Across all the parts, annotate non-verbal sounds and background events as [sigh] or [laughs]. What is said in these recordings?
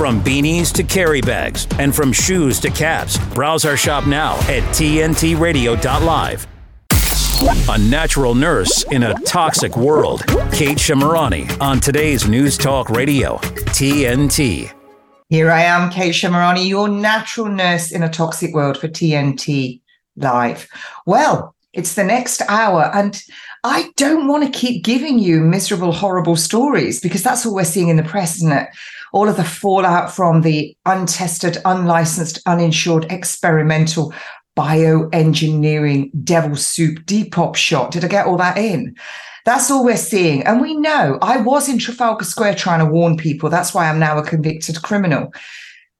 From beanies to carry bags, and from shoes to caps, browse our shop now at tntradio.live. A natural nurse in a toxic world. Kate Shemirani on today's News Talk Radio, TNT. Here I am, Kate Shemirani, your natural nurse in a toxic world for TNT Live. Well, it's the next hour, and I don't want to keep giving you miserable, horrible stories because that's all we're seeing in the press, isn't it? All of the fallout from the untested, unlicensed, uninsured, experimental bioengineering devil soup Depop shot. Did I get all that in? That's all we're seeing. And we know I was in Trafalgar Square trying to warn people. That's why I'm now a convicted criminal.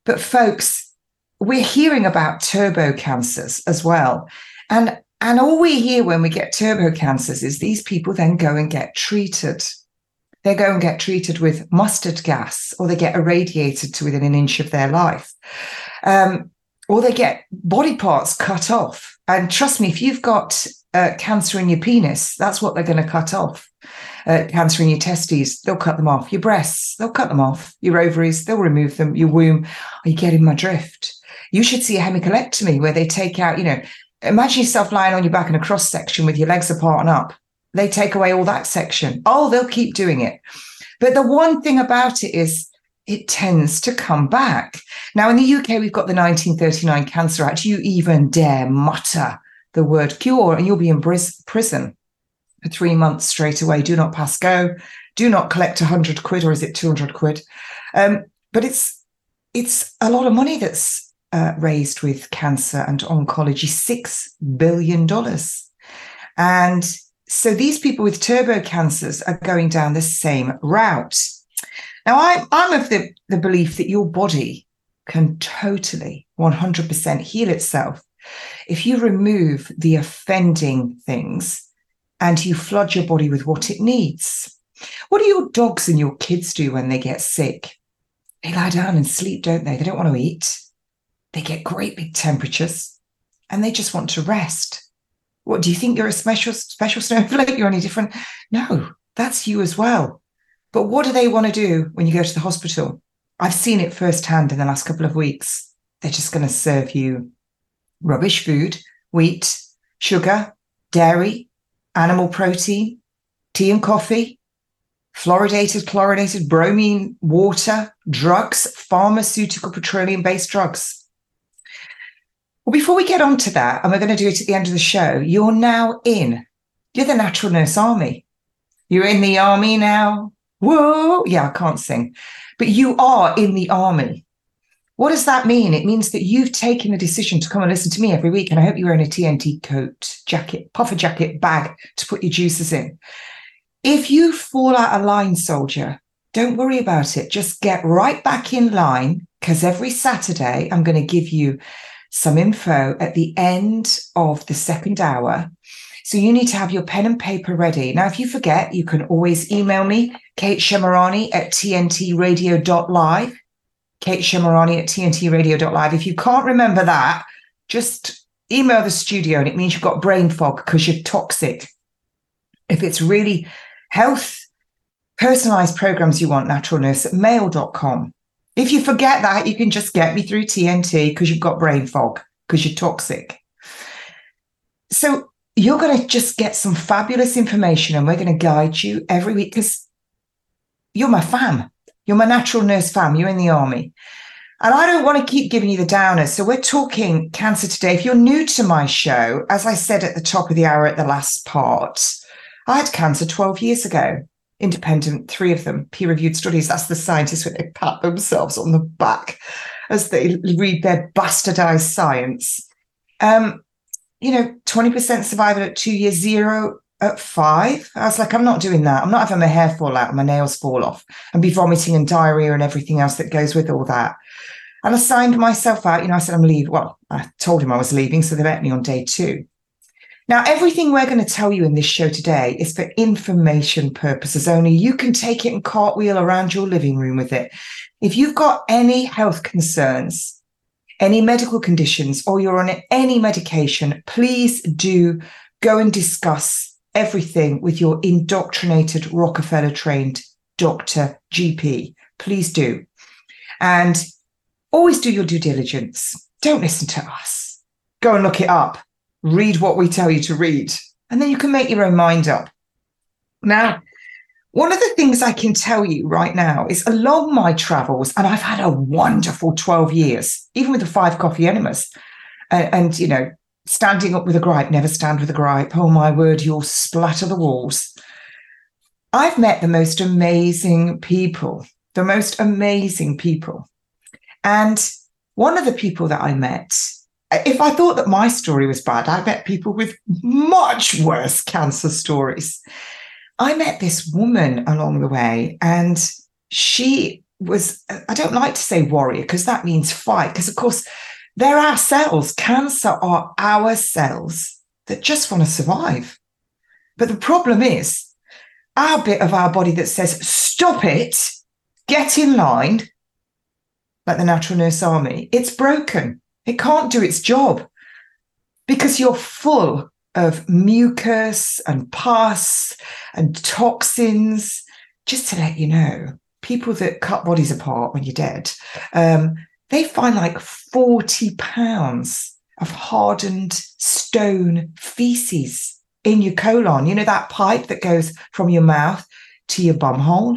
But folks, we're hearing about turbo cancers as well. And and all we hear when we get turbo cancers is these people then go and get treated. They go and get treated with mustard gas, or they get irradiated to within an inch of their life. Um, or they get body parts cut off. And trust me, if you've got uh, cancer in your penis, that's what they're going to cut off. Uh, cancer in your testes, they'll cut them off. Your breasts, they'll cut them off. Your ovaries, they'll remove them. Your womb, are you getting my drift? You should see a hemicolectomy where they take out, you know, imagine yourself lying on your back in a cross section with your legs apart and up. They take away all that section. Oh, they'll keep doing it. But the one thing about it is it tends to come back. Now, in the UK, we've got the 1939 Cancer Act. You even dare mutter the word cure, and you'll be in prison for three months straight away. Do not pass go. Do not collect 100 quid, or is it 200 quid? Um, but it's it's a lot of money that's uh, raised with cancer and oncology, six billion dollars, and so these people with turbo cancers are going down the same route. Now, I'm, I'm of the, the belief that your body can totally 100% heal itself if you remove the offending things and you flood your body with what it needs. What do your dogs and your kids do when they get sick? They lie down and sleep, don't they? They don't want to eat. They get great big temperatures and they just want to rest. What do you think you're a special special [laughs] snowflake? You're any different? No, that's you as well. But what do they want to do when you go to the hospital? I've seen it firsthand in the last couple of weeks. They're just going to serve you rubbish food, wheat, sugar, dairy, animal protein, tea and coffee, fluoridated, chlorinated, bromine, water, drugs, pharmaceutical, petroleum based drugs. Well, before we get on to that, and we're going to do it at the end of the show, you're now in, you're the Natural Nurse Army. You're in the army now whoa, yeah, I can't sing, but you are in the army. What does that mean? It means that you've taken the decision to come and listen to me every week. And I hope you're wearing a TNT coat, jacket, puffer jacket, bag to put your juices in. If you fall out of line, soldier, don't worry about it. Just get right back in line because every Saturday I'm going to give you some info at the end of the second hour so you need to have your pen and paper ready. Now, if you forget, you can always email me, Kate Shemirani at tntradio.live. Kate Shemirani at tntradio.live. If you can't remember that, just email the studio and it means you've got brain fog because you're toxic. If it's really health, personalized programs you want, natural nurse at mail.com. If you forget that, you can just get me through TNT because you've got brain fog because you're toxic. So you're going to just get some fabulous information and we're going to guide you every week because you're my fam. You're my natural nurse fam. You're in the army. And I don't want to keep giving you the downers. So we're talking cancer today. If you're new to my show, as I said at the top of the hour at the last part, I had cancer 12 years ago. Independent, three of them, peer reviewed studies. That's the scientists when they pat themselves on the back as they read their bastardized science. Um, you know, 20% survival at two years, zero at five. I was like, I'm not doing that. I'm not having my hair fall out and my nails fall off and be vomiting and diarrhea and everything else that goes with all that. And I signed myself out. You know, I said, I'm leaving. Well, I told him I was leaving. So they let me on day two. Now, everything we're going to tell you in this show today is for information purposes only. You can take it and cartwheel around your living room with it. If you've got any health concerns, any medical conditions or you're on any medication, please do go and discuss everything with your indoctrinated Rockefeller trained doctor GP. Please do. And always do your due diligence. Don't listen to us. Go and look it up. Read what we tell you to read. And then you can make your own mind up. Now, one of the things I can tell you right now is along my travels, and I've had a wonderful 12 years, even with the five coffee enemas. And, and, you know, standing up with a gripe, never stand with a gripe. Oh my word, you'll splatter the walls. I've met the most amazing people, the most amazing people. And one of the people that I met, if I thought that my story was bad, I met people with much worse cancer stories. I met this woman along the way, and she was, I don't like to say warrior because that means fight, because of course, they're our cells. Cancer are our cells that just want to survive. But the problem is, our bit of our body that says, stop it, get in line, like the natural nurse army, it's broken. It can't do its job because you're full of mucus and pus and toxins. Just to let you know, people that cut bodies apart when you're dead, um, they find like 40 pounds of hardened stone feces in your colon. You know, that pipe that goes from your mouth to your bum hole?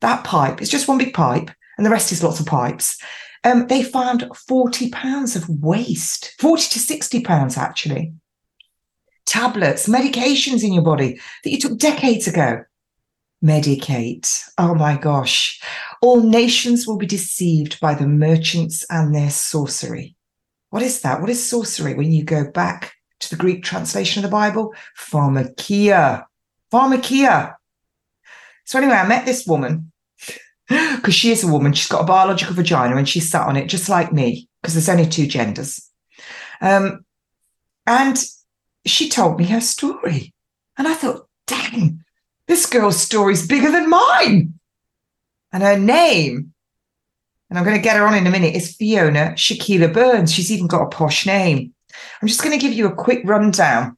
That pipe is just one big pipe, and the rest is lots of pipes. Um, they found 40 pounds of waste, 40 to 60 pounds actually. Tablets, medications in your body that you took decades ago. Medicate. Oh my gosh. All nations will be deceived by the merchants and their sorcery. What is that? What is sorcery? When you go back to the Greek translation of the Bible, pharmakeia. Pharmakeia. So anyway, I met this woman because she is a woman. She's got a biological vagina and she sat on it just like me because there's only two genders. Um, and she told me her story. And I thought, dang, this girl's story's bigger than mine. And her name, and I'm going to get her on in a minute, is Fiona Shakeela Burns. She's even got a posh name. I'm just going to give you a quick rundown.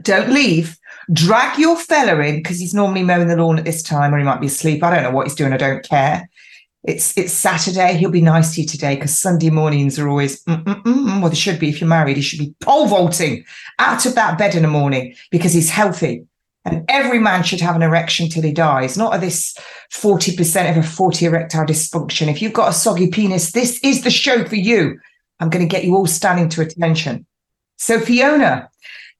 Don't leave. Drag your fella in because he's normally mowing the lawn at this time, or he might be asleep. I don't know what he's doing. I don't care. It's it's Saturday. He'll be nice to you today because Sunday mornings are always mm, mm, mm, well. They should be if you're married. He should be pole vaulting out of that bed in the morning because he's healthy. And every man should have an erection till he dies, not at this 40% of a 40 erectile dysfunction. If you've got a soggy penis, this is the show for you. I'm going to get you all standing to attention. So, Fiona,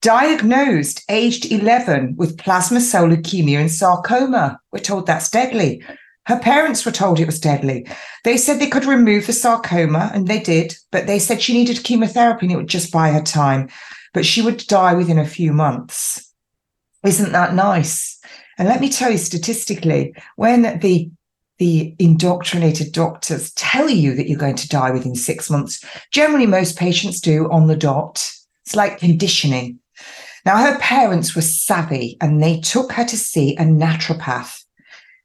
diagnosed aged 11 with plasma cell leukemia and sarcoma. We're told that's deadly. Her parents were told it was deadly. They said they could remove the sarcoma, and they did, but they said she needed chemotherapy and it would just buy her time. But she would die within a few months. Isn't that nice? And let me tell you statistically, when the the indoctrinated doctors tell you that you're going to die within six months. Generally, most patients do on the dot. It's like conditioning. Now, her parents were savvy and they took her to see a naturopath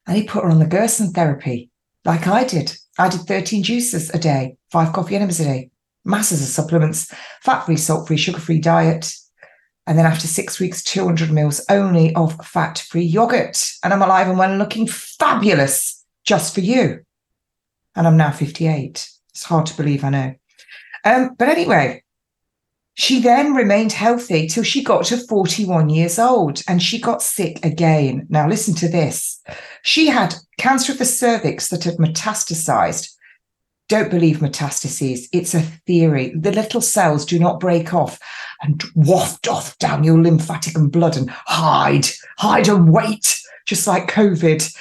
and he put her on the Gerson therapy, like I did. I did 13 juices a day, five coffee enemas a day, masses of supplements, fat free, salt free, sugar free diet. And then after six weeks, 200 mils only of fat free yogurt. And I'm alive and well and looking fabulous just for you. And I'm now 58. It's hard to believe, I know. Um, but anyway, she then remained healthy till she got to 41 years old and she got sick again. Now, listen to this. She had cancer of the cervix that had metastasized. Don't believe metastases. It's a theory. The little cells do not break off and waft off down your lymphatic and blood and hide, hide and wait, just like COVID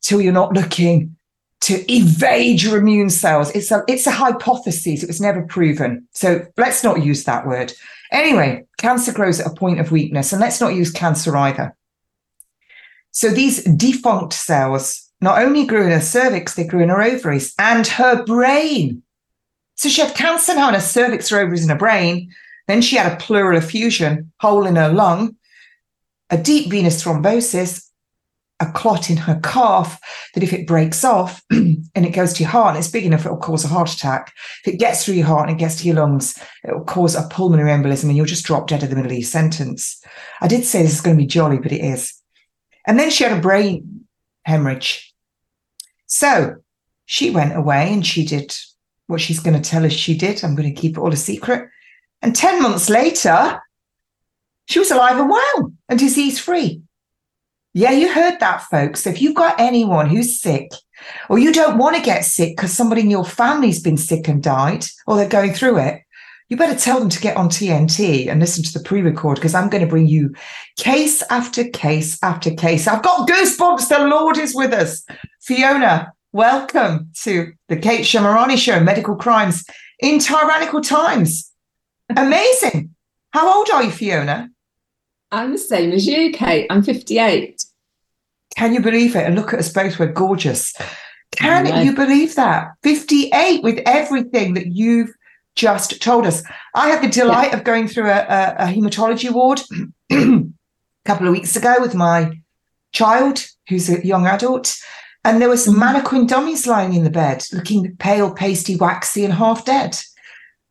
till you're not looking to evade your immune cells. It's a it's a hypothesis. It was never proven. So let's not use that word. Anyway, cancer grows at a point of weakness, and let's not use cancer either. So these defunct cells not only grew in her cervix, they grew in her ovaries and her brain. So she had cancer now in her cervix, her ovaries, and her brain. Then she had a pleural effusion, hole in her lung, a deep venous thrombosis, a clot in her calf that if it breaks off [clears throat] and it goes to your heart and it's big enough, it will cause a heart attack. If it gets through your heart and it gets to your lungs, it will cause a pulmonary embolism and you'll just drop dead at the middle of your sentence. I did say this is going to be jolly, but it is. And then she had a brain hemorrhage. So she went away and she did what she's going to tell us she did. I'm going to keep it all a secret. And 10 months later, she was alive and well and disease free. Yeah, you heard that, folks. If you've got anyone who's sick or you don't want to get sick because somebody in your family's been sick and died or they're going through it, you better tell them to get on TNT and listen to the pre record because I'm going to bring you case after case after case. I've got goosebumps. The Lord is with us. Fiona, welcome to the Kate Shemirani Show, Medical Crimes in Tyrannical Times. Amazing. How old are you, Fiona? I'm the same as you, Kate. I'm 58. Can you believe it? And look at us both, we're gorgeous. Can you believe that? 58 with everything that you've just told us. I had the delight yeah. of going through a, a, a hematology ward a [clears throat] couple of weeks ago with my child, who's a young adult, and there were some mm-hmm. mannequin dummies lying in the bed, looking pale, pasty, waxy, and half dead.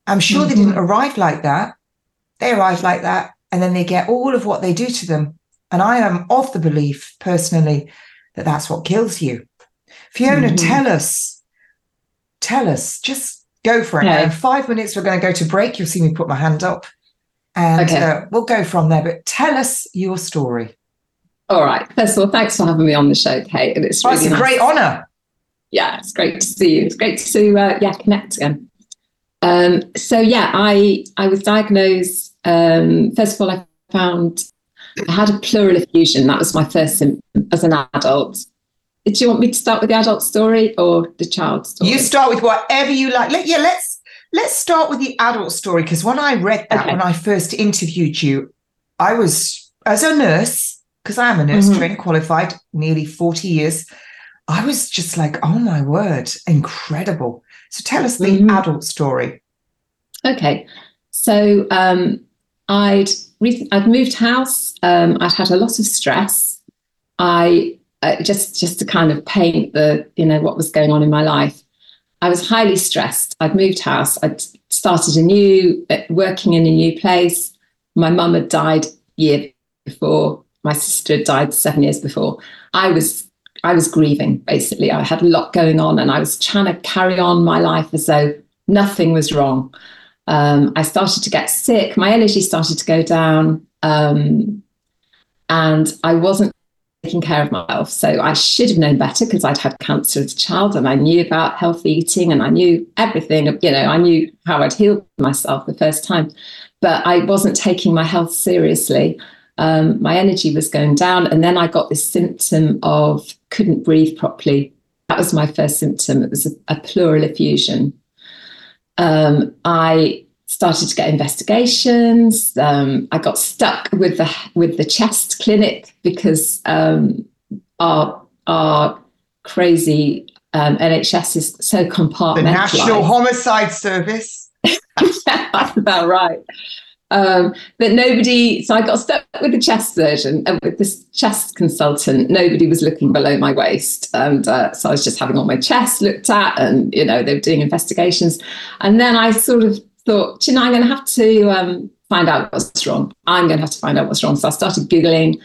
I'm sure mm-hmm. they didn't arrive like that. They arrive like that, and then they get all of what they do to them. And I am of the belief, personally, that that's what kills you. Fiona, mm-hmm. tell us, tell us, just Go for it. Okay. In five minutes, we're going to go to break. You'll see me put my hand up and okay. uh, we'll go from there. But tell us your story. All right. First of all, thanks for having me on the show, Kate. And it's, really oh, it's a nice. great honor. Yeah, it's great to see you. It's great to uh, yeah connect again. Um, so yeah, I I was diagnosed. Um, first of all, I found I had a pleural effusion. That was my first symptom as an adult do you want me to start with the adult story or the child story? You start with whatever you like. Let, yeah, let's let's start with the adult story because when I read that okay. when I first interviewed you, I was as a nurse because I am a nurse mm-hmm. trained qualified, nearly forty years. I was just like, oh my word, incredible. So tell us the mm-hmm. adult story. Okay, so um, I'd recent, I'd moved house. Um, I'd had a lot of stress. I uh, just just to kind of paint the you know what was going on in my life. I was highly stressed. I'd moved house. I'd started a new uh, working in a new place. My mum had died year before. My sister had died seven years before. I was I was grieving basically. I had a lot going on, and I was trying to carry on my life as though nothing was wrong. Um, I started to get sick. My energy started to go down, um, and I wasn't taking care of myself. So I should have known better because I'd had cancer as a child and I knew about healthy eating and I knew everything. You know, I knew how I'd healed myself the first time, but I wasn't taking my health seriously. Um, my energy was going down. And then I got this symptom of couldn't breathe properly. That was my first symptom. It was a, a pleural effusion. Um, I started to get investigations. Um, I got stuck with the with the chest clinic because um, our our crazy um, NHS is so compartmentalized. The National Homicide Service. [laughs] that's about right. Um, but nobody, so I got stuck with the chest surgeon and with this chest consultant. Nobody was looking below my waist. And uh, so I was just having all my chest looked at, and, you know, they were doing investigations. And then I sort of thought, you know, I'm going to have to um, find out what's wrong. I'm going to have to find out what's wrong. So I started Googling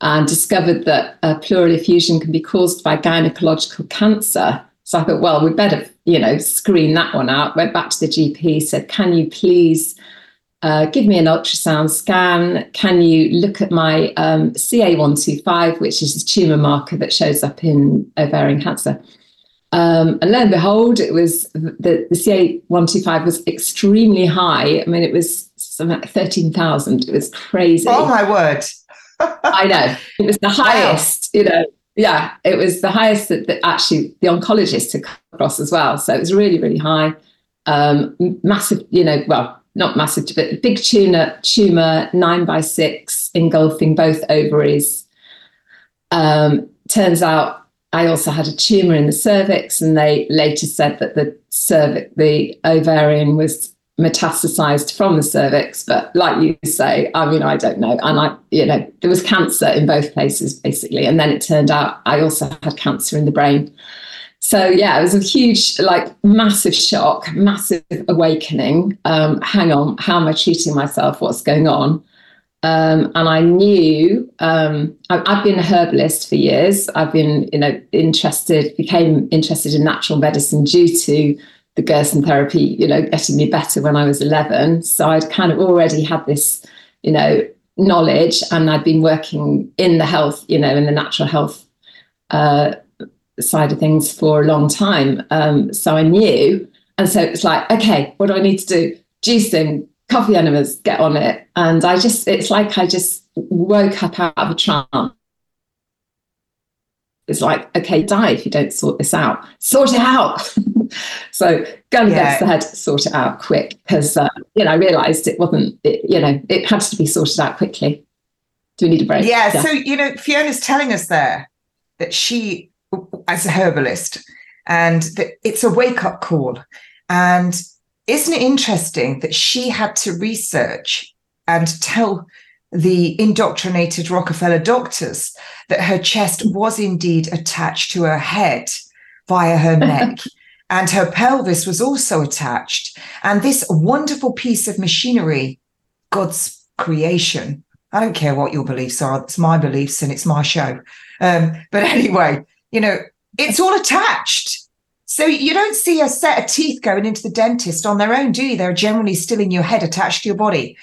and discovered that uh, pleural effusion can be caused by gynecological cancer. So I thought, well, we better, you know, screen that one out. Went back to the GP, said, can you please uh, give me an ultrasound scan? Can you look at my um, CA125, which is a tumor marker that shows up in ovarian cancer? Um, and lo and behold, it was the, the CA125 was extremely high. I mean, it was something like 13,000. It was crazy. Oh, my word. [laughs] I know. It was the highest, wow. you know. Yeah, it was the highest that, that actually the oncologist had come across as well. So it was really, really high. Um, massive, you know, well, not massive, but big tumor, tumor, nine by six, engulfing both ovaries. Um, turns out I also had a tumor in the cervix, and they later said that the cervix, the ovarian was metastasized from the cervix. But like you say, I mean, I don't know. And I, you know, there was cancer in both places basically. And then it turned out I also had cancer in the brain. So yeah, it was a huge, like massive shock, massive awakening. Um, hang on, how am I treating myself? What's going on? Um, and I knew um, I, have been a herbalist for years. I've been, you know, interested, became interested in natural medicine due to the Gerson therapy, you know, getting me better when I was 11. So I'd kind of already had this, you know, knowledge, and I'd been working in the health, you know, in the natural health uh, side of things for a long time. Um, so I knew, and so it's like, okay, what do I need to do? Juicing, coffee enemas, get on it. And I just, it's like I just woke up out of a trance. It's like, okay, die if you don't sort this out. Sort it out. [laughs] so gun yeah. against the head, sort it out quick. Because, uh, you know, I realized it wasn't, it, you know, it had to be sorted out quickly. Do we need a break? Yeah, yeah. So, you know, Fiona's telling us there that she, as a herbalist, and that it's a wake up call. And isn't it interesting that she had to research and tell the indoctrinated Rockefeller doctors that her chest was indeed attached to her head via her [laughs] neck. and her pelvis was also attached. And this wonderful piece of machinery, God's creation, I don't care what your beliefs are, it's my beliefs and it's my show. Um, but [laughs] anyway, you know, it's all attached. So you don't see a set of teeth going into the dentist on their own, do you? They're generally still in your head, attached to your body.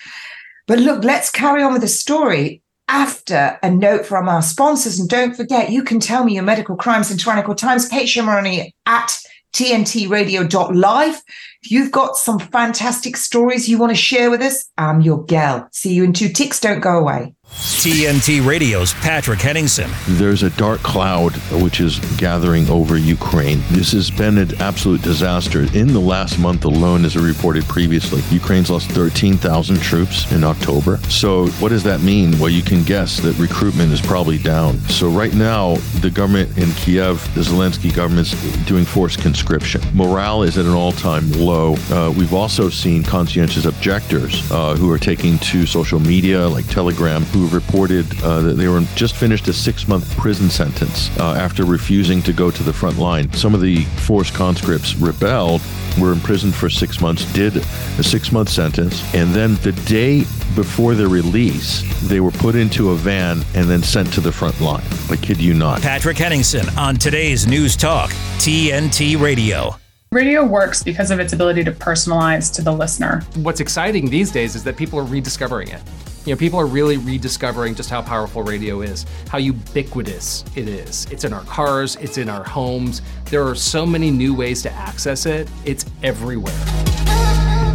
But look, let's carry on with the story after a note from our sponsors. And don't forget, you can tell me your medical crimes in tyrannical times. Kate Shemirani at tntradio.live. If you've got some fantastic stories you want to share with us, I'm your gal. See you in two ticks. Don't go away. TNT Radio's Patrick Henningsen. There's a dark cloud which is gathering over Ukraine. This has been an absolute disaster. In the last month alone, as I reported previously, Ukraine's lost 13,000 troops in October. So, what does that mean? Well, you can guess that recruitment is probably down. So, right now, the government in Kiev, the Zelensky government's doing forced conscription. Morale is at an all time low. Uh, we've also seen conscientious objectors uh, who are taking to social media like Telegram who reported uh, that they were just finished a six month prison sentence uh, after refusing to go to the front line. Some of the forced conscripts rebelled, were imprisoned for six months, did a six month sentence, and then the day before their release, they were put into a van and then sent to the front line. I kid you not. Patrick Henningsen on today's News Talk, TNT Radio. Radio works because of its ability to personalize to the listener. What's exciting these days is that people are rediscovering it. You know, people are really rediscovering just how powerful radio is, how ubiquitous it is. It's in our cars, it's in our homes. There are so many new ways to access it. It's everywhere.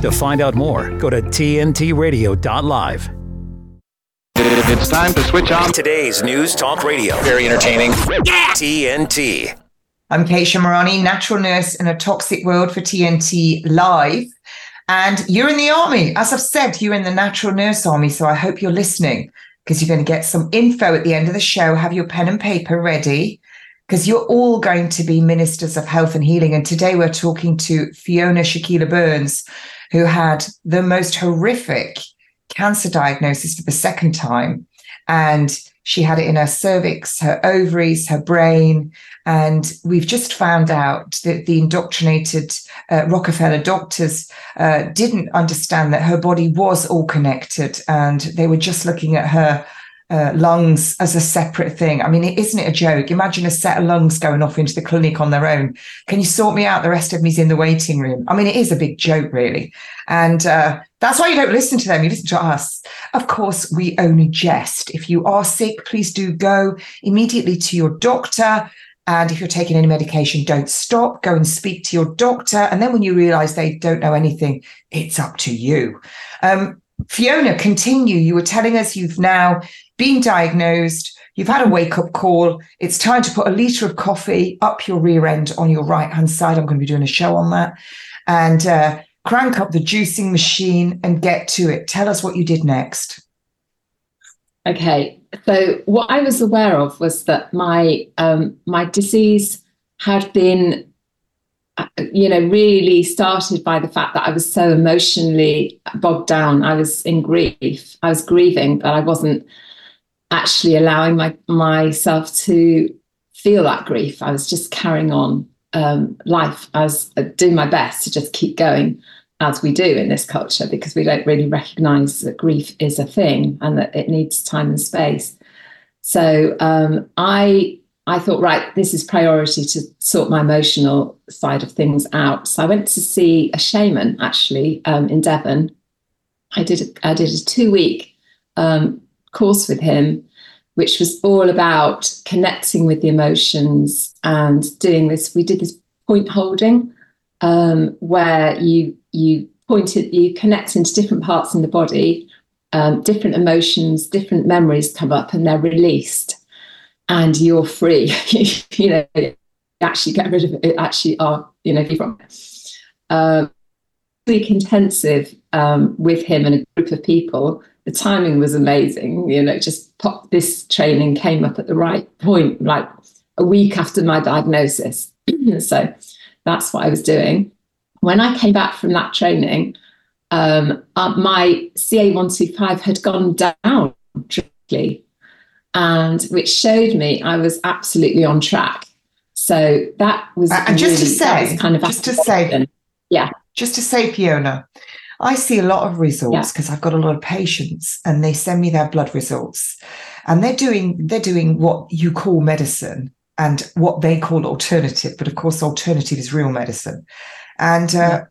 To find out more, go to tntradio.live. It's time to switch on today's News Talk Radio. Very entertaining. Yeah! TNT. I'm Kate Shemirani, natural nurse in a toxic world for TNT Live. And you're in the army. As I've said, you're in the natural nurse army. So I hope you're listening because you're going to get some info at the end of the show. Have your pen and paper ready because you're all going to be ministers of health and healing. And today we're talking to Fiona Shakeela Burns, who had the most horrific cancer diagnosis for the second time. And she had it in her cervix, her ovaries, her brain, and we've just found out that the indoctrinated uh, Rockefeller doctors uh, didn't understand that her body was all connected and they were just looking at her uh, lungs as a separate thing. I mean, isn't it a joke? Imagine a set of lungs going off into the clinic on their own. Can you sort me out? The rest of me's in the waiting room. I mean, it is a big joke, really. And uh, that's why you don't listen to them. You listen to us. Of course, we only jest. If you are sick, please do go immediately to your doctor. And if you're taking any medication, don't stop. Go and speak to your doctor. And then when you realize they don't know anything, it's up to you. Um, Fiona, continue. You were telling us you've now been diagnosed. You've had a wake up call. It's time to put a litre of coffee up your rear end on your right hand side. I'm going to be doing a show on that. And uh, crank up the juicing machine and get to it. Tell us what you did next. Okay, so what I was aware of was that my um, my disease had been, uh, you know, really started by the fact that I was so emotionally bogged down. I was in grief. I was grieving, but I wasn't actually allowing my myself to feel that grief. I was just carrying on um, life. I was uh, doing my best to just keep going. As we do in this culture because we don't really recognize that grief is a thing and that it needs time and space. So um, I I thought, right, this is priority to sort my emotional side of things out. So I went to see a shaman actually um, in Devon. I did a, I did a two week um, course with him, which was all about connecting with the emotions and doing this. We did this point holding um, where you you pointed you connect into different parts in the body, um, different emotions, different memories come up, and they're released and you're free. [laughs] you know, actually get rid of it. Actually, are you know from um, week intensive um, with him and a group of people. The timing was amazing. You know, just pop, this training came up at the right point, like a week after my diagnosis. [clears throat] so that's what I was doing. When I came back from that training, um, uh, my CA125 had gone down dramatically and which showed me I was absolutely on track. So that was and just really, to say, kind of just to say, yeah, just to say, Fiona, I see a lot of results because yeah. I've got a lot of patients, and they send me their blood results, and they're doing they're doing what you call medicine and what they call alternative, but of course, alternative is real medicine, and uh, yeah.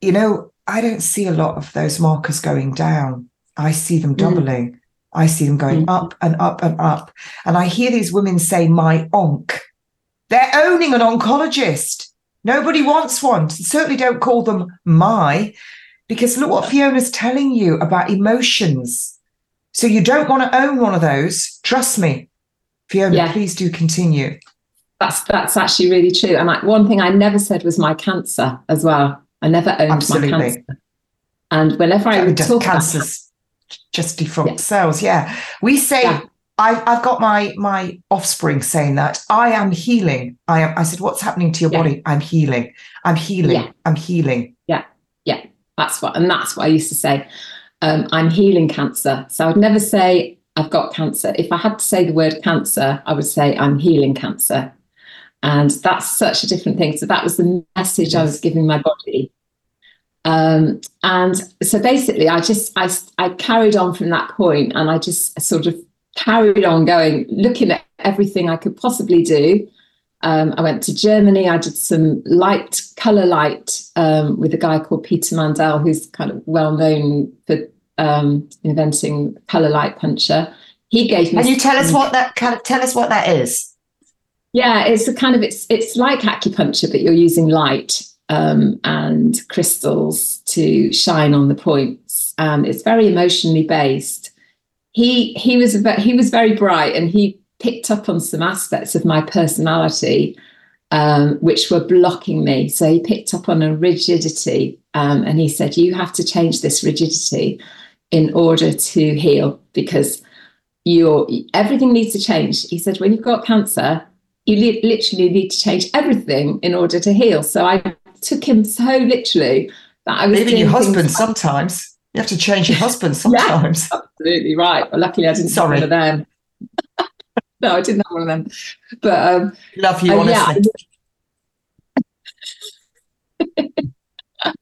you know I don't see a lot of those markers going down. I see them mm. doubling. Mm. I see them going mm-hmm. up and up and up. And I hear these women say, my onc. They're owning an oncologist. Nobody wants one. Certainly don't call them my, because look what Fiona's telling you about emotions. So you don't want to own one of those. Trust me. Fiona, yeah. please do continue. That's that's actually really true. And like one thing I never said was my cancer as well. I never owned Absolutely. my cancer. And whenever I would talk cancers, just defunct yeah. cells. Yeah. We say, yeah. I've, I've got my my offspring saying that I am healing. I am. I said, what's happening to your yeah. body? I'm healing. I'm healing. I'm healing. Yeah, yeah. That's what, and that's what I used to say. Um, I'm healing cancer. So I'd never say I've got cancer. If I had to say the word cancer, I would say I'm healing cancer. And that's such a different thing. So that was the message. I was giving my body um, and so basically, I just I, I carried on from that point, and I just sort of carried on going, looking at everything I could possibly do. Um, I went to Germany. I did some light, color light, um, with a guy called Peter Mandel, who's kind of well known for um, inventing color light puncture. He gave me. Can you tell us what that of tell us what that is? Yeah, it's a kind of it's it's like acupuncture, but you're using light um, and crystals to shine on the points. And it's very emotionally based. He he was he was very bright, and he picked up on some aspects of my personality um, which were blocking me. So he picked up on a rigidity, um, and he said, "You have to change this rigidity in order to heal because." Your everything needs to change. He said, when you've got cancer, you li- literally need to change everything in order to heal. So I took him so literally that I was even your husband sometimes. You have to change your [laughs] husband sometimes. yeah, absolutely right. Well, luckily I didn't Sorry. have one of them. [laughs] no, I didn't have one of them. But um, love you, uh, honestly. Yeah. [laughs]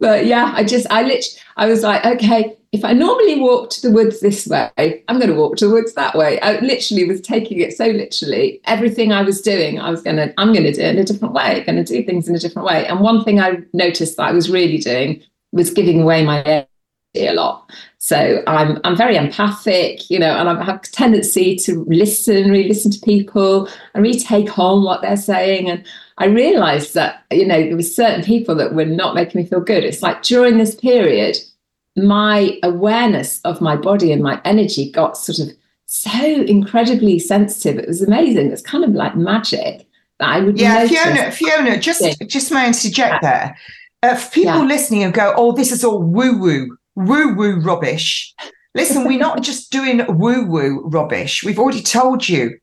but yeah, I just I literally I was like, okay, if I normally walk to the woods this way, I'm going to walk to the woods that way. I literally was taking it so literally. Everything I was doing, I was going to, I'm going to do it in a different way, going to do things in a different way. And one thing I noticed that I was really doing was giving away my energy a lot. So I'm I'm very empathic, you know, and I have a tendency to listen, really listen to people and really take on what they're saying. And I realized that, you know, there were certain people that were not making me feel good. It's like during this period, my awareness of my body and my energy got sort of so incredibly sensitive. It was amazing. It's kind of like magic that I would. Yeah, Fiona. Fiona, just just may I interject there? Uh, for people yeah. listening and go, "Oh, this is all woo woo, woo woo rubbish." Listen, we're not [laughs] just doing woo woo rubbish. We've already told you.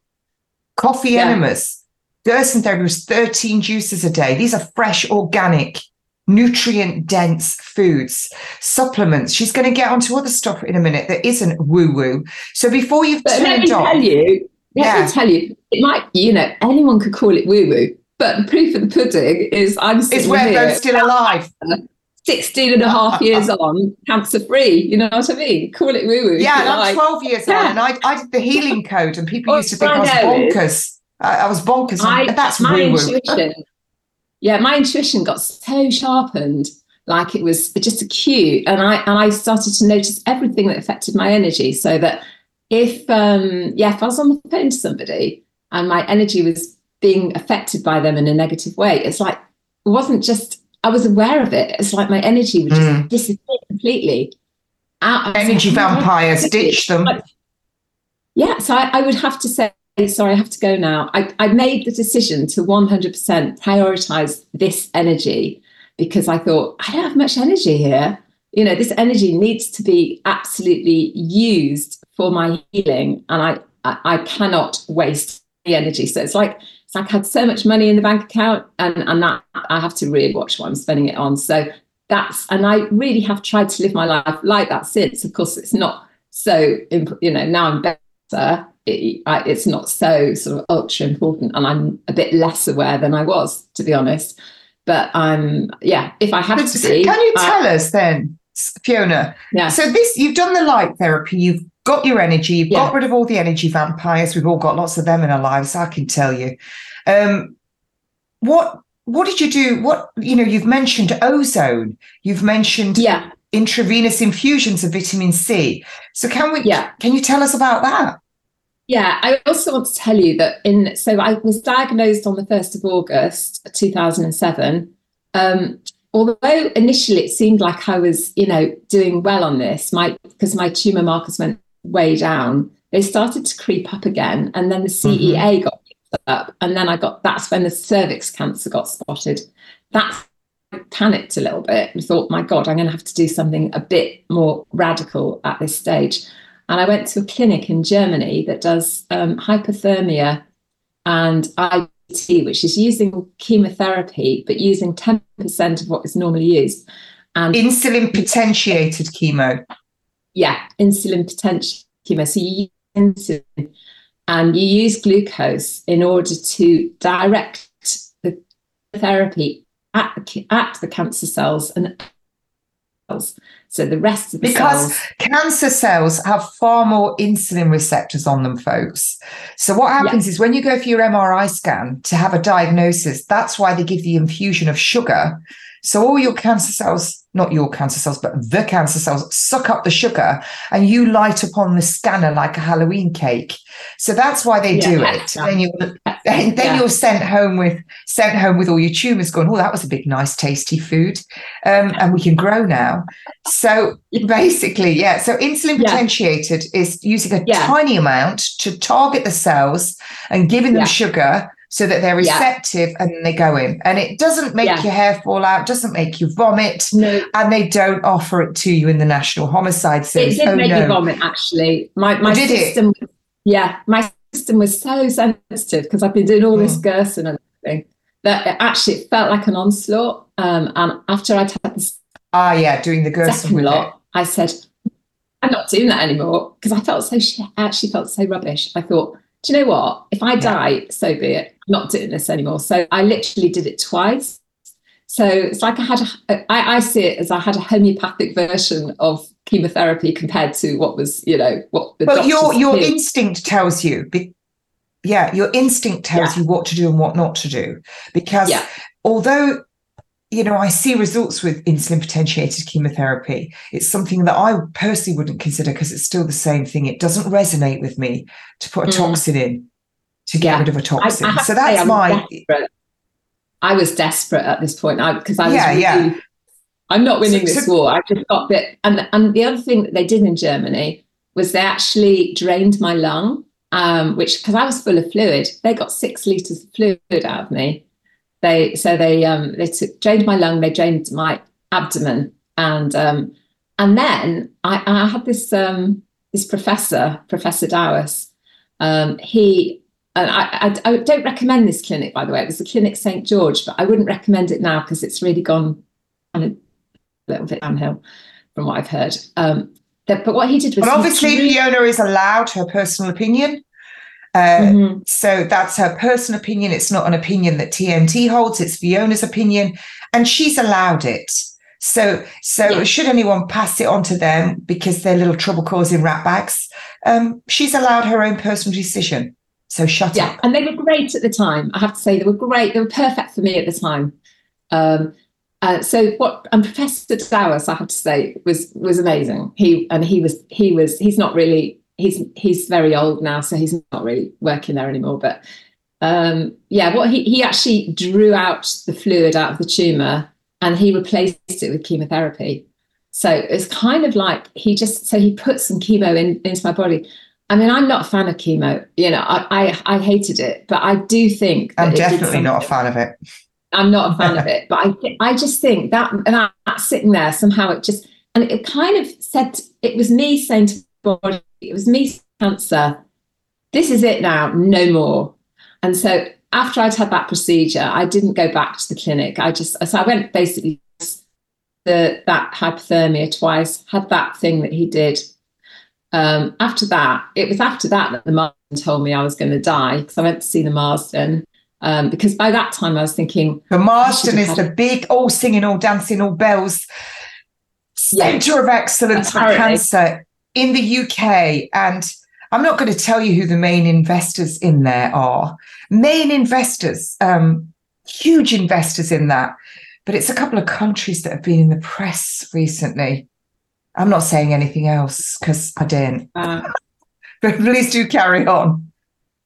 Coffee yeah. enemas, Gerson therapy was 13 juices a day. These are fresh, organic nutrient dense foods, supplements. She's going to get onto other stuff in a minute that isn't woo woo. So before you've but turned let me on, tell you, let yeah. me tell you, it might, you know, anyone could call it woo woo, but the proof of the pudding is I'm is where they're still alive. 16 and a half [laughs] years on, cancer free. You know what I mean? Call it woo woo. Yeah, and I'm 12 years Yeah. on, and I, I did the healing code, and people used to think I was I know is- bonkers. I, I was bonkers. I, that's my woo woo. intuition. Yeah, my intuition got so sharpened, like it was just a cue, and I and I started to notice everything that affected my energy. So that if um yeah, if I was on the phone to somebody and my energy was being affected by them in a negative way, it's like it wasn't just I was aware of it. It's like my energy would just Mm. disappear completely. Out, Energy like, "Oh my God, vampires, ditch them. like, yeah, so I, I would have to say, sorry, I have to go now. I, I made the decision to 100% prioritize this energy because I thought, I don't have much energy here. You know, this energy needs to be absolutely used for my healing, and I, I, I cannot waste the energy. So it's like, it's like I had so much money in the bank account, and, and that I have to really watch what I'm spending it on. So that's, and I really have tried to live my life like that since. Of course, it's not so, you know, now I'm better. It, I, it's not so sort of ultra important, and I'm a bit less aware than I was, to be honest. But I'm, yeah, if I have But to be, Can you I- tell us then, Fiona? yeah, So this, you've done the light therapy. You've got your energy. You've Yeah. got rid of all the energy vampires. We've all got lots of them in our lives. I can tell you. Um, what what did you do? What you know? You've mentioned ozone. You've mentioned yeah, intravenous infusions of vitamin C. So can we? yeah. Can you tell us about that? Yeah, I also want to tell you that in so I was diagnosed on the 1st of August 2007. Um, although initially it seemed like I was, you know, doing well on this, my because my tumor markers went way down, they started to creep up again. And then the CEA got picked up. And then I got that's when the cervix cancer got spotted. That I panicked a little bit and thought, my God, I'm going to have to do something a bit more radical at this stage. And I went to a clinic in Germany that does um, hyperthermia and IPT, which is using chemotherapy, but using 10% of what is normally used. And Insulin potentiated chemo. yeah, insulin potential chemo. So you use insulin and you use glucose in order to direct the therapy at the, at the cancer cells and. So the rest of the Because cells. cancer cells have far more insulin receptors on them, folks. So what happens is when you go for your MRI scan to have a diagnosis, that's why they give the infusion of sugar. So all your cancer cells, not your cancer cells, but the cancer cells suck up the sugar and you light up on the scanner like a Halloween cake. So that's why they Yeah, do it. scan. Then you then, Yeah. you're sent home with sent home with all your tumors going, oh, that was a big, nice, tasty food. Um, and we can grow now. So basically, yeah. So insulin Yeah. potentiated is using a Yeah. tiny amount to target the cells and giving them sugar so that they're Yeah. receptive and they go in. And it doesn't make Yeah. your hair fall out, doesn't make you vomit, No, and they don't offer it to you in the National Homicide it did oh make no. me vomit actually. My my did it? system yeah, my system was so sensitive because I've been doing all this Mm. Gerson and everything that it actually it felt like an onslaught. Um, and after I'd had the Ah, yeah, doing the Gerson with it. lot, I said, I'm not doing that anymore because I felt so shit. I actually felt so rubbish. I thought, do you know what? If I die, so be it. Not doing this anymore. So I literally did it twice. So it's like I had, a, I, I see it as I had a homeopathic version of chemotherapy compared to what was, you know, what the But your your did. instinct tells you. Be, yeah, your instinct tells you what to do and what not to do. Because Yeah. although you know, I see results with insulin potentiated chemotherapy. It's something that I personally wouldn't consider because it's still the same thing. It doesn't resonate with me to put a Mm. toxin in to get Yeah. rid of a toxin. I have so that's my desperate. I was desperate at this point because I was Yeah, really, yeah. I'm not winning So- this so- war. I just got bit. And and the other thing that they did in Germany was they actually drained my lung, um, which because I was full of fluid, they got six liters of fluid out of me. They so they um they took, drained my lung, they drained my abdomen, and um and then I, I had this um this professor, Professor Douwes. Um, he and I, I, I don't recommend this clinic, by the way. It was the clinic St George, but I wouldn't recommend it now because it's really gone kind of a little bit downhill from what I've heard. Um, that, but what he did was but obviously drew- Fiona is allowed her personal opinion. Uh, Mhm. So that's her personal opinion. It's not an opinion that TNT holds. It's Fiona's opinion, and she's allowed it. So, so Yeah. should anyone pass it on to them because they're little trouble causing rat bags, um, she's allowed her own personal decision. So shut yeah, up. and they were great at the time. I have to say they were great. They were perfect for me at the time. Um, uh, so what and Professor Douwes, I have to say, was was amazing. He and he was he was he's not really he's he's very old now, so he's not really working there anymore. But um, yeah, what he he actually drew out the fluid out of the tumor and he replaced it with chemotherapy. So it's kind of like he just so he put some chemo in into my body. I mean, I'm not a fan of chemo. You know, I I, I hated it, but I do think I'm definitely not a fan of it. I'm not a fan of [laughs] it, but I I just think that that, that sitting there somehow it just and it kind of said it was me saying to body, it was me saying, cancer, this is it now, no more. And so after I'd had that procedure, I didn't go back to the clinic. I just so I went basically the that hyperthermia twice, had that thing that he did. Um, after that, it was after that that the Marsden told me I was going to die because I went to see the Marsden. Um, because by that time I was thinking, The Marsden is the big, all singing, all dancing, all bells centre of excellence for cancer in the UK. And I'm not going to tell you who the main investors in there are. Main investors, um, huge investors in that. But it's a couple of countries that have been in the press recently. I'm not saying anything else because I didn't. uh, [laughs] But please do carry on.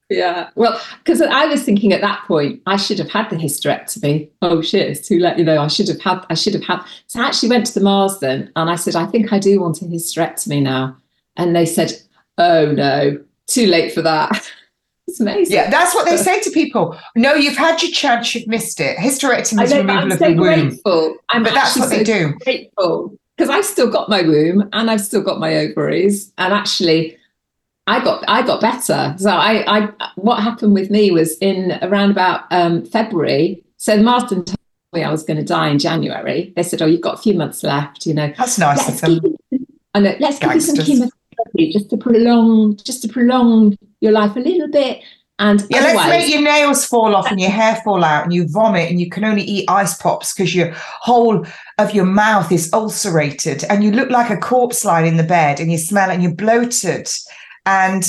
Yeah, well, because I was thinking at that point I should have had the hysterectomy. Oh shit, it's too late. You know, I should have had. I should have had. So I actually went to the Marsden and I said, I think I do want a hysterectomy now. And they said, Oh no, too late for that. [laughs] it's amazing. Yeah, that's what they say to people. No, you've had your chance, you've missed it. Hysterectomy is removal I'm of so the womb. grateful. I'm But that's actually what they so do. Grateful because I've still got my womb and I've still got my ovaries, and actually, I got I got better. So I I what happened with me was in around about um, February. So Marsden told me I was going to die in January. They said, "Oh, you've got a few months left. You know, That's nice let's of them. give I know, let's give you some Gangsters. chemotherapy just to prolong just to prolong your life a little bit." And Yeah, let's make your nails fall off and your hair fall out and you vomit and you can only eat ice pops because your whole of your mouth is ulcerated and you look like a corpse lying in the bed and you smell and you're bloated and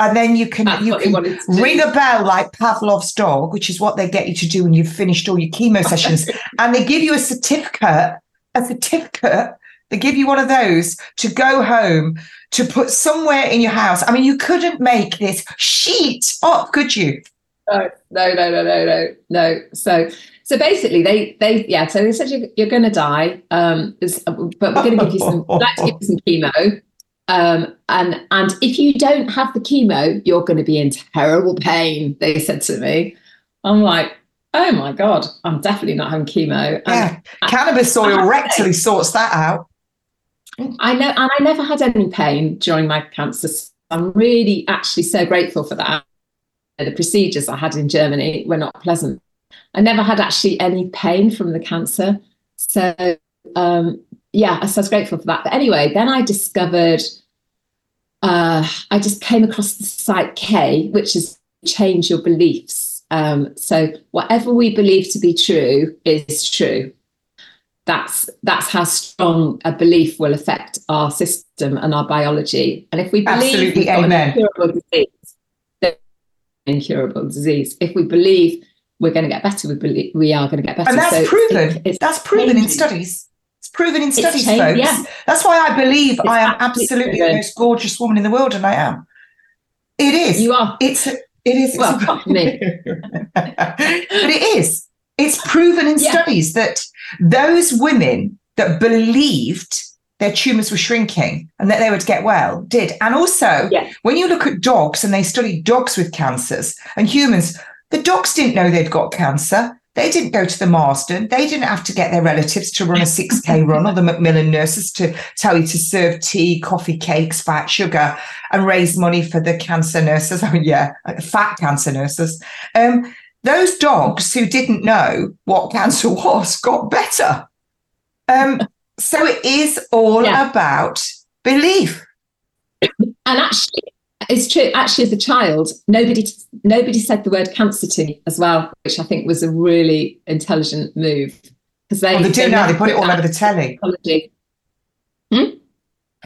and then you can that's you can wanted to do. ring a bell like Pavlov's dog, which is what they get you to do when you've finished all your chemo sessions, [laughs] and they give you a certificate, a certificate. They give you one of those to go home to put somewhere in your house. I mean, you couldn't make this sheet up, could you? no, no, no, no, no, no, no. So, so basically, they, they, yeah. So they said you're, you're going to die, um, but we're going to give you some, [laughs] like to give you some chemo, um, and and if you don't have the chemo, you're going to be in terrible pain. They said to me, I'm like, oh my god, I'm definitely not having chemo. Yeah, I- cannabis oil rectally sorts that out. I know, and I never had any pain during my cancer. I'm really actually so grateful for that. The procedures I had in Germany were not pleasant. I never had actually any pain from the cancer. So, um, yeah, so I was grateful for that. But anyway, then I discovered, uh, I just came across the Psych K, which is change your beliefs. Um, so, whatever we believe to be true is true that's that's how strong a belief will affect our system and our biology. And if we believe Absolutely, we've got amen. an incurable disease, then incurable disease. If we believe we're going to get better, we believe we are going to get better. And that's So proven. it- it's that's proven in studies. It's proven in studies, changed, folks. yeah. That's why I believe It's I am absolutely absolutely the most gorgeous woman in the world, and I am. It is. You are. It's. It is. Well, it's- apart from me. but it is. It's proven in Yeah. studies that those women that believed their tumors were shrinking and that they would get well did. And also, Yeah. when you look at dogs and they study dogs with cancers and humans, the dogs didn't know they'd got cancer. They didn't go to the Marsden. They didn't have to get their relatives to run a 6K [laughs] run or the Macmillan nurses to tell you to serve tea, coffee, cakes, fat, sugar, and raise money for the cancer nurses. [laughs] I mean, yeah, fat cancer nurses. Um, those dogs who didn't know what cancer [laughs] was got better. Um, so it is all Yeah. about belief. And actually, it's true. Actually, as a child, nobody nobody said the word cancer to me as well, which I think was a really intelligent move. because they, Oh, they do they now. They put it all over the telly. technology. Hmm?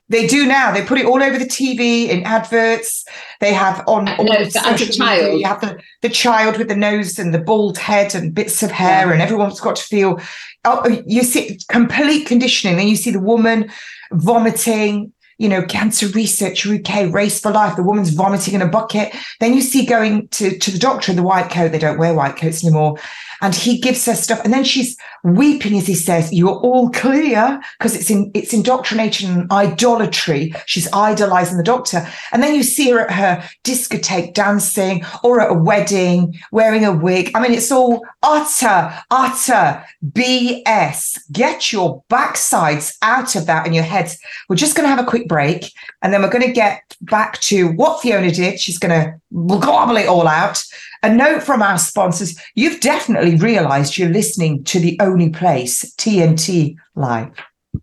They do now. They put it all over the TV in adverts. They have on the but as a social media, child- You have the, the child with the nose and the bald head and bits of hair, and everyone's got to feel. Oh, you see complete conditioning. Then you see the woman vomiting. You know, cancer research UK race for life. The woman's vomiting in a bucket. Then you see going to to the doctor in the white coat. They don't wear white coats anymore. And he gives her stuff, and then she's weeping as he says, "You're all clear," because it's in it's indoctrination and idolatry. She's idolizing the doctor, and then you see her at her discotheque dancing, or at a wedding wearing a wig. I mean, it's all utter, utter BS. Get your backsides out of that and your heads. We're just going to have a quick break, and then we're going to get back to what Fiona did. She's going to gobble it all out. A note from our sponsors. You've definitely realized you're listening to the only place, TNT Live.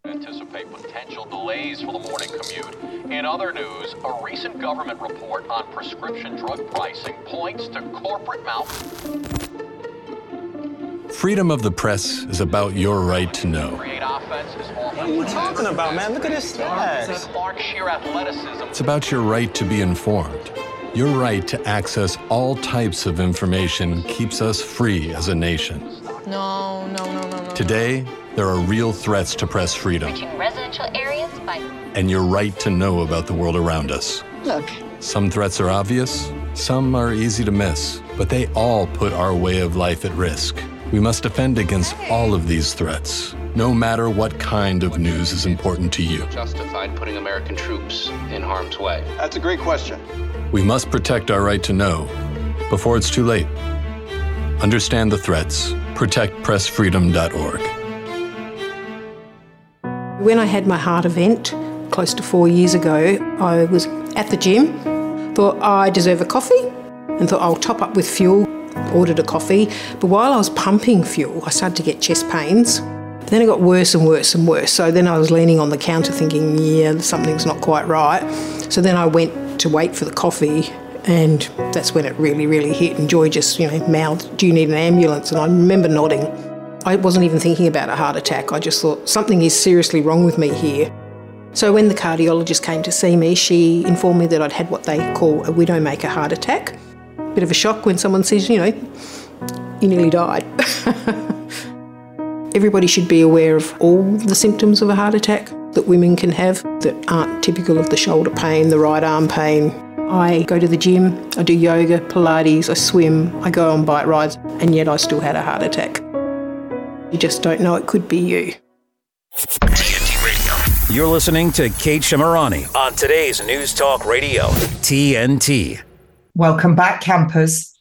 anticipate potential delays for the morning commute. In other news, a recent government report on prescription drug pricing points to corporate mouth. Freedom of the press is about your right to know. Create offense is often What are you talking about, man? Look at his stats. Clark sheer athleticism. It's about your right to be informed. Your right to access all types of information keeps us free as a nation. No, no, no, no, no. Today, there are real threats to press freedom Reaching residential areas by. and your right to know about the world around us. Look, Some threats are obvious, some are easy to miss, but they all put our way of life at risk. We must defend against all of these threats, no matter what kind of news is important to you. justified putting American troops in harm's way? That's a great question. We must protect our right to know before it's too late. Understand the threats. ProtectPressFreedom.org. When I had my heart event close to four years ago, I was at the gym, thought I deserve a coffee, and thought I'll top up with fuel, ordered a coffee. But while I was pumping fuel, I started to get chest pains. Then it got worse and worse and worse. So then I was leaning on the counter thinking, yeah, something's not quite right. So then I went to wait for the coffee. And that's when it really, really hit. And Joy just, you know, mouthed, Do you need an ambulance? And I remember nodding. I wasn't even thinking about a heart attack. I just thought something is seriously wrong with me here. So when the cardiologist came to see me, she informed me that I'd had what they call a widowmaker heart attack. Bit of a shock when someone says, you know, you nearly died. [laughs] Everybody should be aware of all the symptoms of a heart attack that women can have that aren't typical of the shoulder pain, the right arm pain. I go to the gym, I do yoga, Pilates, I swim, I go on bike rides, and yet I still had a heart attack. You just don't know it could be you. TNT Radio. You're listening to Kate Shemirani on today's News Talk Radio, TNT. Welcome back, campers.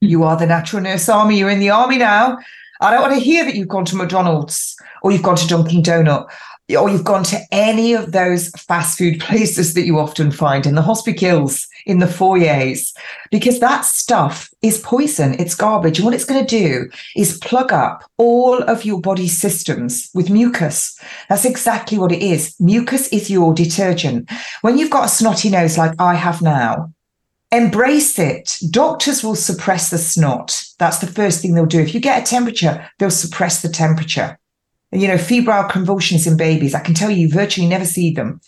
You are the Natural Nurse Army. You're in the army now. I don't want to hear that you've gone to McDonald's or you've gone to Dunkin' Donut or you've gone to any of those fast food [laughs] places that you often find in the hospitals, in the foyers, because that stuff is poison. It's garbage. And what it's going to do is plug up all of your body systems with mucus. That's exactly what it is. Mucus is your detergent. When you've got a snotty nose like I have now, Embrace it. Doctors will suppress the snot. That's the first thing they'll do. If you get a temperature, they'll suppress the temperature. You know, febrile convulsions in babies, I can tell you, you virtually never see them.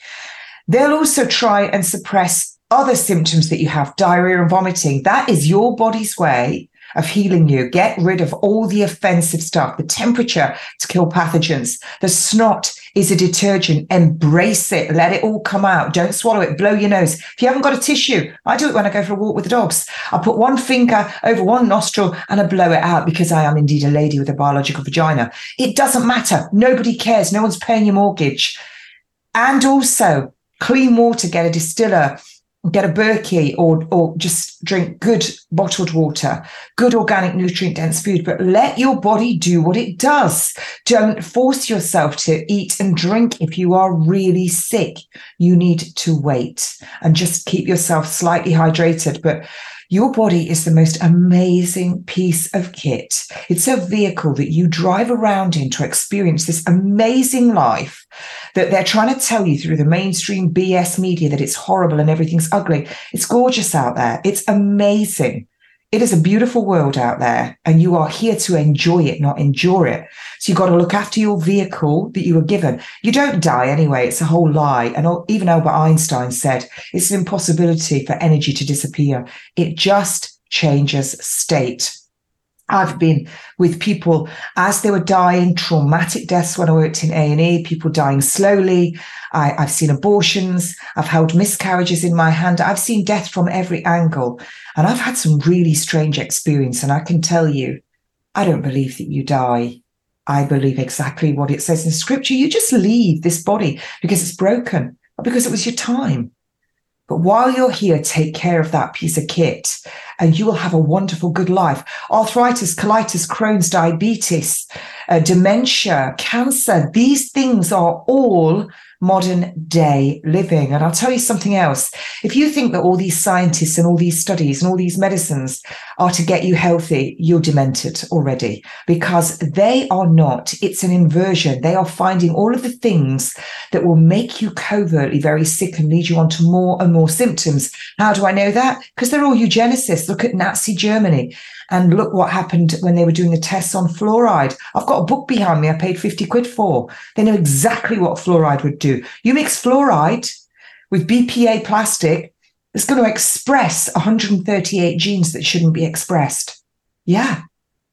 They'll also try and suppress other symptoms that you have, diarrhea and vomiting. That is your body's way of healing you. Get rid of all the offensive stuff, the temperature to kill pathogens. The snot is a detergent. Embrace it. Let it all come out. Don't swallow it. Blow your nose. If you haven't got a tissue, I do it when I go for a walk with the dogs. I put one finger over one nostril and I blow it out because I am indeed a lady with a biological vagina. It doesn't matter. Nobody cares. No one's paying your mortgage. And also, clean water, get a distiller, get a Berkey or or just drink good bottled water, good organic nutrient dense food, but let your body do what it does. Don't force yourself to eat and drink if you are really sick. You need to wait and just keep yourself slightly hydrated, but your body is the most amazing piece of kit. It's a vehicle that you drive around in to experience this amazing life that they're trying to tell you through the mainstream BS media that it's horrible and everything's ugly. It's gorgeous out there. It's amazing. It is a beautiful world out there, and you are here to enjoy it, not endure it. So you've got to look after your vehicle that you were given. You don't die anyway, it's a whole lie. And even Albert Einstein said it's an impossibility for energy to disappear, it just changes state. I've been with people as they were dying, traumatic deaths when I worked in A&E, people dying slowly. I, have seen abortions. I've held miscarriages in my hand. I've seen death from every angle. And I've had some really strange experience. And I can tell you, I don't believe that you die. I believe exactly what it says in scripture. You just leave this body because it's broken, because it was your time. But while you're here, take care of that piece of kit and you will have a wonderful, good life. Arthritis, colitis, Crohn's, diabetes, uh, dementia, cancer, these things are all modern day living. And I'll tell you something else. If you think that all these scientists and all these studies and all these medicines are to get you healthy, you're demented already because they are not. It's an inversion. They are finding all of the things that will make you covertly very sick and lead you on to more and more symptoms. How do I know that? Because they're all eugenicists. Look at Nazi Germany. And look what happened when they were doing the tests on fluoride. I've got a book behind me I paid 50 quid for. They know exactly what fluoride would do. You mix fluoride with BPA plastic, it's going to express 138 genes that shouldn't be expressed. Yeah.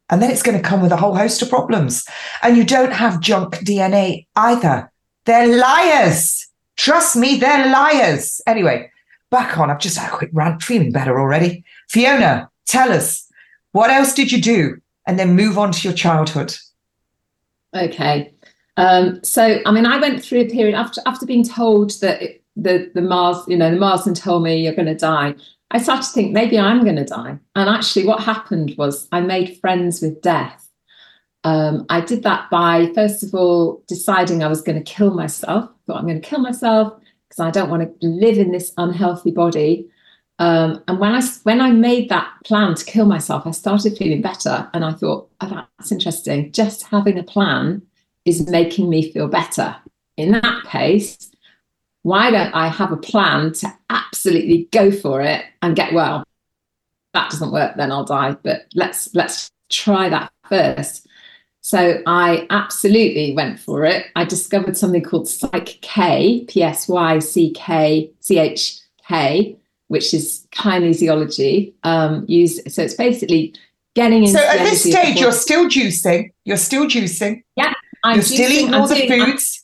And then it's going to come with a whole host of problems. And you don't have junk DNA either. They're liars. Trust me, they're liars. Anyway, back on. I've just had a quick rant, feeling better already. Fiona, tell us what else did you do? And then move on to your childhood. Okay. Um, so, I mean, I went through a period after after being told that it, the the Mars, you know, the Marsden told me you're going to die. I started to think maybe I'm going to die. And actually, what happened was I made friends with death. Um, I did that by first of all deciding I was going to kill myself. Thought I'm going to kill myself because I don't want to live in this unhealthy body. Um, and when I when I made that plan to kill myself, I started feeling better, and I thought, oh, that's interesting. Just having a plan is making me feel better. In that case, why don't I have a plan to absolutely go for it and get well? That doesn't work, then I'll die. But let's let's try that first. So I absolutely went for it. I discovered something called Psych K, P S Y C K C H K which is kinesiology. Um, used so it's basically getting into. So at this stage, you're still juicing. You're still juicing. Yeah, I'm you're juicing, still eating all the foods.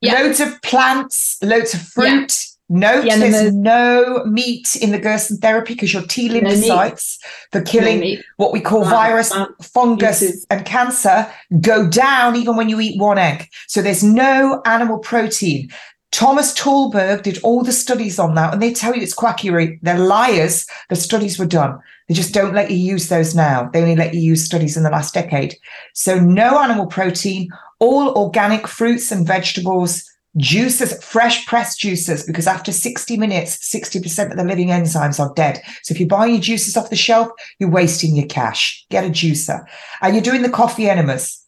Yeah. Loads of plants, loads of fruit. Yeah. No, yeah, there's no meat in the Gerson therapy because your T lymphocytes no for killing no what we call virus, fungus, and cancer go down even when you eat one egg. So there's no animal protein. Thomas Thalberg did all the studies on that, and they tell you it's quackery. They're liars. The studies were done. They just don't let you use those now. They only let you use studies in the last decade. So, no animal protein, all organic fruits and vegetables, juices, fresh pressed juices, because after 60 minutes, 60% of the living enzymes are dead. So, if you're buying your juices off the shelf, you're wasting your cash. Get a juicer. And you're doing the coffee enemas.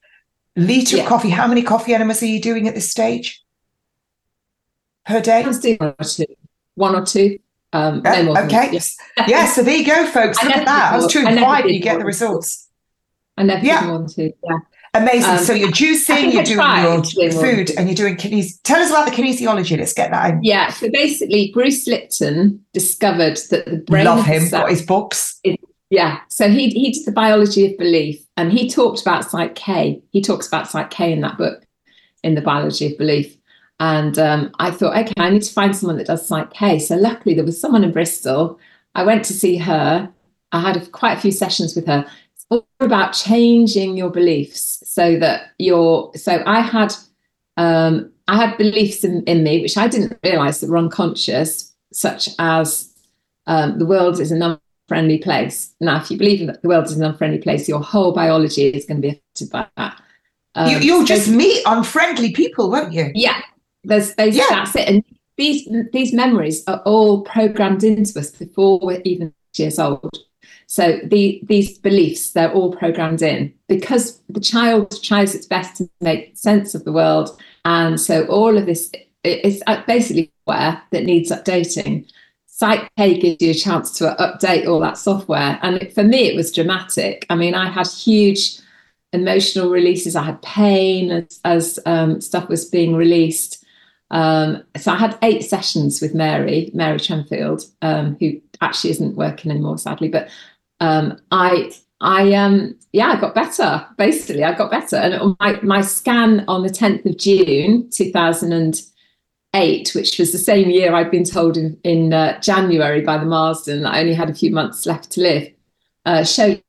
Liter yeah. of coffee. How many coffee enemas are you doing at this stage? Per day? one or two. One or two. Um, yeah, no okay. Yes. yeah, so there you go, folks. [laughs] Look at that. I was two and five, you get the results. I never yeah. did more than two. Yeah. Amazing. Um, so you're juicing, you're doing your food, and you're doing kines. Tell us about the kinesiology. Let's get that in. Yeah. So basically, Bruce Lipton discovered that the brain. Love him. Got his books. Is, yeah. So he he did the biology of belief, and he talked about Psych K. He talks about Psych K in that book, in the biology of belief. And um, I thought, okay, I need to find someone that does Psych K. So luckily, there was someone in Bristol. I went to see her. I had a, quite a few sessions with her. It's all about changing your beliefs so that you're. So I had, um, I had beliefs in, in me which I didn't realise that were unconscious, such as um, the world is an unfriendly place. Now, if you believe that the world is an unfriendly place, your whole biology is going to be affected by that. Um, you, will just meet unfriendly people, won't you? Yeah, there's, there's yeah. that's it. And these these memories are all programmed into us before we're even years old. So the, these beliefs, they're all programmed in because the child tries its best to make sense of the world. And so all of this is uh, basically where that needs updating. Psych K gives you a chance to update all that software. And for me, it was dramatic. I mean, I had huge emotional releases. I had pain as, as um, stuff was being released. Um, so I had eight sessions with Mary, Mary Trenfield, um, who actually isn't working anymore, sadly. But um, I, I, um, yeah, I got better. Basically, I got better. And my, my scan on the 10th of June, 2008, which was the same year I'd been told in, in uh, January by the Marsden that I only had a few months left to live, uh, showed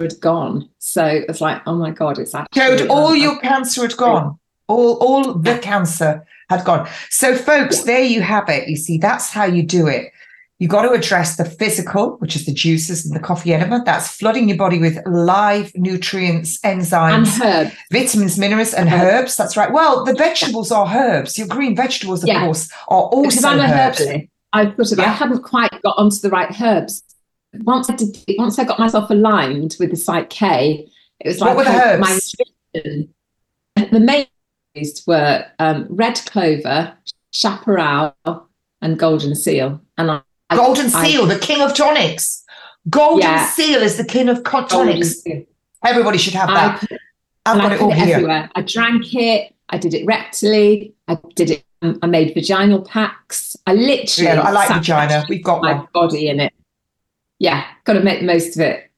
had gone. So it's like, oh my God, it's actually. Showed all your cancer had gone. All, all the cancer had gone. So, folks, there you have it. You see, that's how you do it. You got to address the physical, which is the juices and the coffee enema. That's flooding your body with live nutrients, enzymes, and herbs. vitamins, minerals, and herbs. herbs. That's right. Well, the vegetables are herbs. Your green vegetables, of yeah. course, are also because I'm a herbs. Herbalist. I thought of, yeah. I hadn't quite got onto the right herbs. Once I did, once I got myself aligned with the Psych K, it was like what were the herbs? my The main were um, red clover, chaparral, and golden seal. And I, golden I, seal, I, the king of tonics. Golden yeah. seal is the king of tonics. Everybody should have that. I, have got it all it here. Everywhere. I drank it. I did it rectally. I did it. Um, I made vaginal packs. I literally. Yeah, I like vagina. We've got my one. body in it. Yeah, got to make the most of it.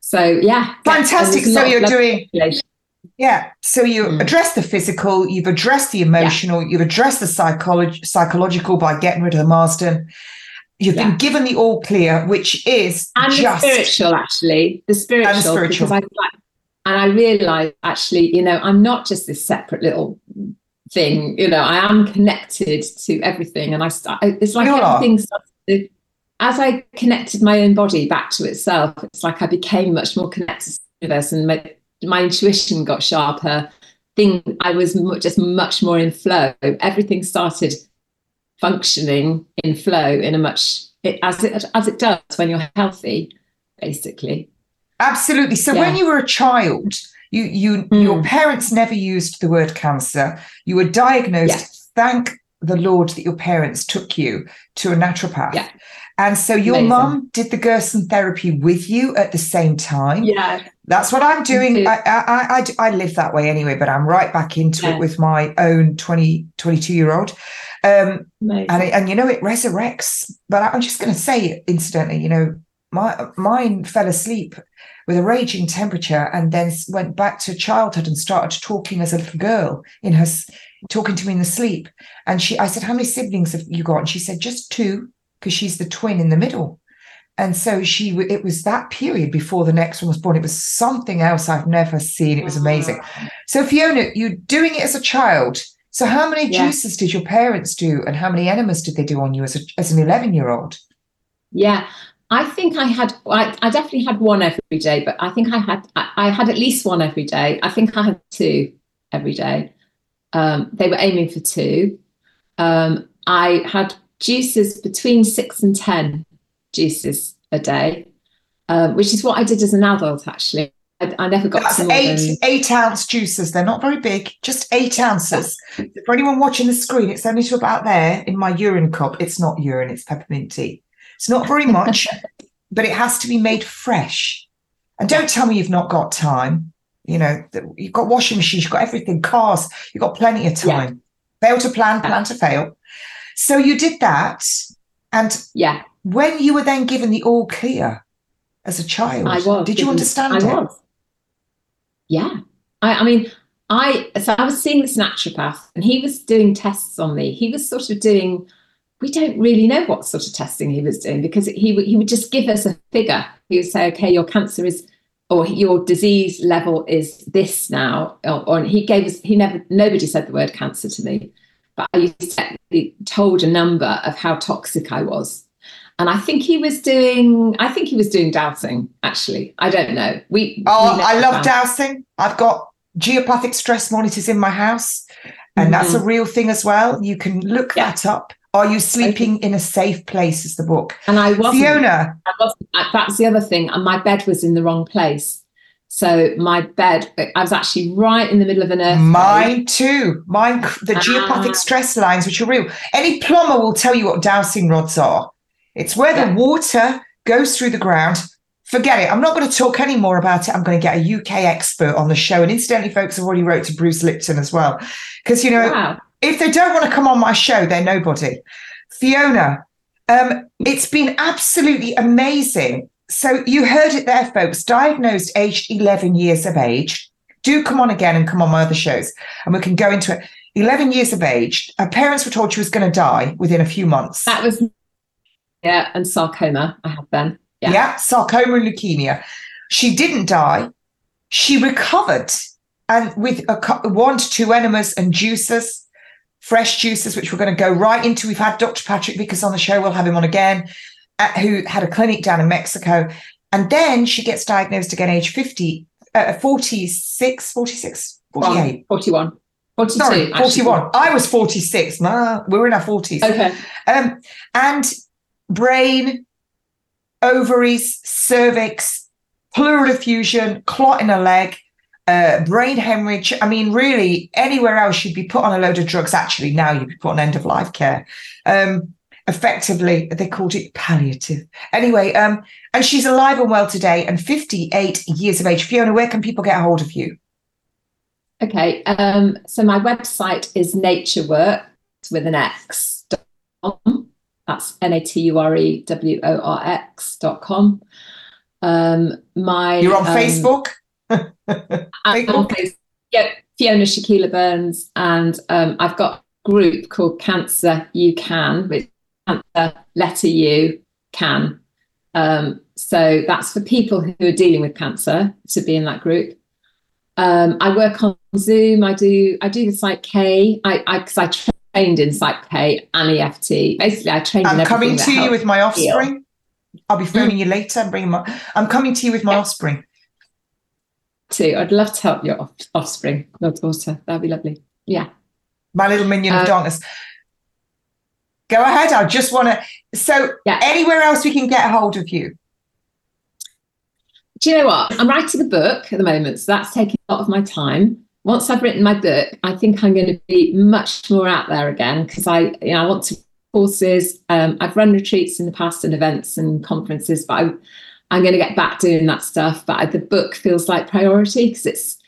So yeah, fantastic. So you're doing. Yeah. So you mm. address the physical, you've addressed the emotional, yeah. you've addressed the psychology, psychological by getting rid of the Marsden. You've yeah. been given the all clear, which is and just, the spiritual, actually, the spiritual, and the spiritual. Because I, and I realized actually, you know, I'm not just this separate little thing. You know, I am connected to everything, and I start. It's like everything starts to, as I connected my own body back to itself. It's like I became much more connected to the universe and made, my intuition got sharper. Thing I was just much more in flow. Everything started functioning in flow in a much it, as it as it does when you're healthy, basically. Absolutely. So yeah. when you were a child, you you mm. your parents never used the word cancer. You were diagnosed. Yes. Thank the Lord that your parents took you to a naturopath. Yeah. And so your mum did the Gerson therapy with you at the same time. Yeah. That's what I'm doing. I, I, I, I, live that way anyway, but I'm right back into yeah. it with my own 20, 22 year old. Um, and, and, you know, it resurrects. But I'm just going to say, incidentally, you know, my mine fell asleep with a raging temperature and then went back to childhood and started talking as a little girl in her talking to me in the sleep. And she, I said, "How many siblings have you got?" And she said, "Just two, because she's the twin in the middle." And so she, it was that period before the next one was born. It was something else I've never seen. It was amazing. So Fiona, you're doing it as a child. So how many yeah. juices did your parents do, and how many enemas did they do on you as a, as an eleven year old? Yeah, I think I had. I, I, definitely had one every day, but I think I had. I, I, had at least one every day. I think I had two every day. Um, they were aiming for two. Um, I had juices between six and ten juices a day, um, which is what I did as an adult. Actually, I, I never got That's eight than... eight ounce juices. They're not very big, just eight ounces. For anyone watching the screen, it's only to about there in my urine cup. It's not urine; it's peppermint tea. It's not very much, [laughs] but it has to be made fresh. And don't tell me you've not got time. You know, you've got washing machines, you've got everything, cars, you've got plenty of time. Yeah. Fail to plan, plan to fail. So you did that. And yeah, when you were then given the all clear as a child, I was. Did you understand I it? Was. Yeah. I, I mean, I so I was seeing this naturopath and he was doing tests on me. He was sort of doing, we don't really know what sort of testing he was doing because he would he would just give us a figure. He would say, okay, your cancer is or your disease level is this now. Or, or he gave us he never nobody said the word cancer to me, but I used to told a number of how toxic I was and I think he was doing. I think he was doing dowsing. Actually, I don't know. We. Oh, we I love found. dowsing. I've got geopathic stress monitors in my house, and mm-hmm. that's a mm-hmm. real thing as well. You can look yeah. that up. Are you sleeping in a safe place? Is the book. And I was Fiona. I wasn't. That's the other thing. And my bed was in the wrong place. So my bed, I was actually right in the middle of an earth. Mine too. Mine, the geopathic ah. stress lines, which are real. Any plumber will tell you what dowsing rods are. It's where the water goes through the ground. Forget it. I'm not going to talk any more about it. I'm going to get a UK expert on the show. And incidentally, folks, I've already wrote to Bruce Lipton as well. Because, you know, Wow. if they don't want to come on my show, they're nobody. Fiona, um, it's been absolutely amazing. So you heard it there, folks. Diagnosed aged 11 years of age. Do come on again and come on my other shows, and we can go into it. 11 years of age. Her parents were told she was going to die within a few months. That was yeah, and sarcoma I had then. Yeah. Yeah, sarcoma and leukemia. She didn't die. She recovered, and with a one to two enemas and juices, fresh juices, which we're going to go right into. We've had Dr. Patrick Vickers on the show. We'll have him on again, uh, who had a clinic down in Mexico. And then she gets diagnosed again, age 50, uh, 46, 46, 48. 41. 42. Sorry, actually. 41. I was 46. Nah, we were in our 40s. Okay. Um, and brain, ovaries, cervix, pleural effusion, clot in a leg, uh, brain hemorrhage. I mean, really, anywhere else you'd be put on a load of drugs. Actually, now you'd be put on end of life care. Um, effectively, they called it palliative. Anyway, um, and she's alive and well today and 58 years of age. Fiona, where can people get a hold of you? Okay. Um, so my website is naturework with an X. dot com. That's N A T U R E W O R X dot com. Um, my You're on um, Facebook? [laughs] On Facebook. Yeah, Fiona Shakeela Burns, and um, I've got a group called Cancer You Can, which cancer letter U can. Um, so that's for people who are dealing with cancer to be in that group. Um, I work on Zoom. I do I do the Psych K. I I because I trained in Psych K and EFT. Basically, I trained. I'm coming to you with my heal. offspring. I'll be phoning you later and bringing my. I'm coming to you with my offspring. Too. I'd love to help your off- offspring, your daughter. That'd be lovely. Yeah. My little minion Uh, of darkness. Go ahead. I just want to. So, yeah. anywhere else we can get a hold of you? Do you know what? I'm writing a book at the moment, so that's taking a lot of my time. Once I've written my book, I think I'm going to be much more out there again because I, you know, I want to courses. Um, I've run retreats in the past and events and conferences, but I, I'm going to get back doing that stuff. But I, the book feels like priority because it's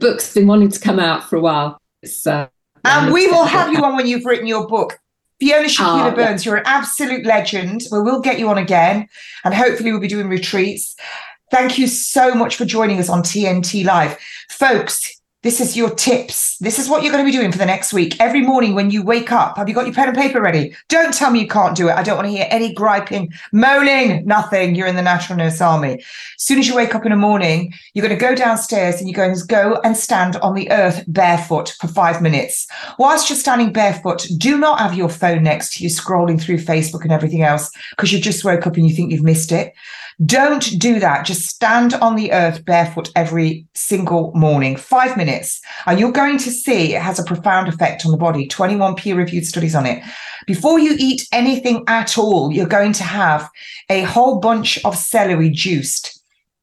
book's been wanting to come out for a while. It's, uh, And we will have you on when you've written your book. Fiona Shakeela Oh, yeah. Burns, you're an absolute legend. We will get you on again, and hopefully, we'll be doing retreats. Thank you so much for joining us on TNT Live. Folks, this is your tips. This is what you're going to be doing for the next week. Every morning when you wake up, have you got your pen and paper ready? Don't tell me you can't do it. I don't want to hear any griping, moaning, nothing. You're in the Natural Nurse Army. As soon as you wake up in the morning, you're going to go downstairs and you're going to go and stand on the earth barefoot for five minutes. Whilst you're standing barefoot, do not have your phone next to you scrolling through Facebook and everything else because you just woke up and you think you've missed it. Don't do that. Just stand on the earth barefoot every single morning, five minutes. And you're going to see it has a profound effect on the body. 21 peer reviewed studies on it. Before you eat anything at all, you're going to have a whole bunch of celery juiced.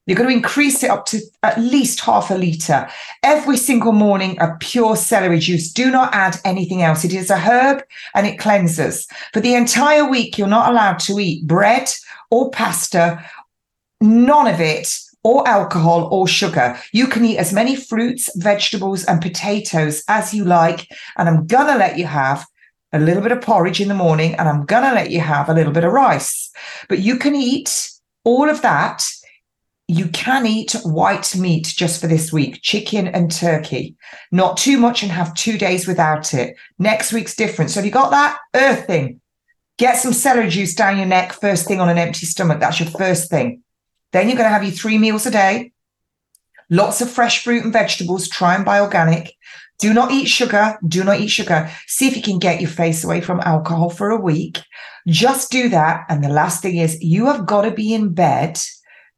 You're going to increase it up to at least half a litre every single morning of pure celery juice. Do not add anything else. It is a herb and it cleanses. For the entire week, you're not allowed to eat bread or pasta, none of it, or alcohol or sugar. You can eat as many fruits, vegetables, and potatoes as you like. And I'm going to let you have a little bit of porridge in the morning and I'm going to let you have a little bit of rice. But you can eat all of that you can eat white meat just for this week, chicken and turkey. Not too much and have two days without it. Next week's different. So have you got that? Earthing. Get some celery juice down your neck first thing on an empty stomach. That's your first thing. Then you're going to have your three meals a day. Lots of fresh fruit and vegetables. Try and buy organic. Do not eat sugar. Do not eat sugar. See if you can get your face away from alcohol for a week. Just do that. And the last thing is you have got to be in bed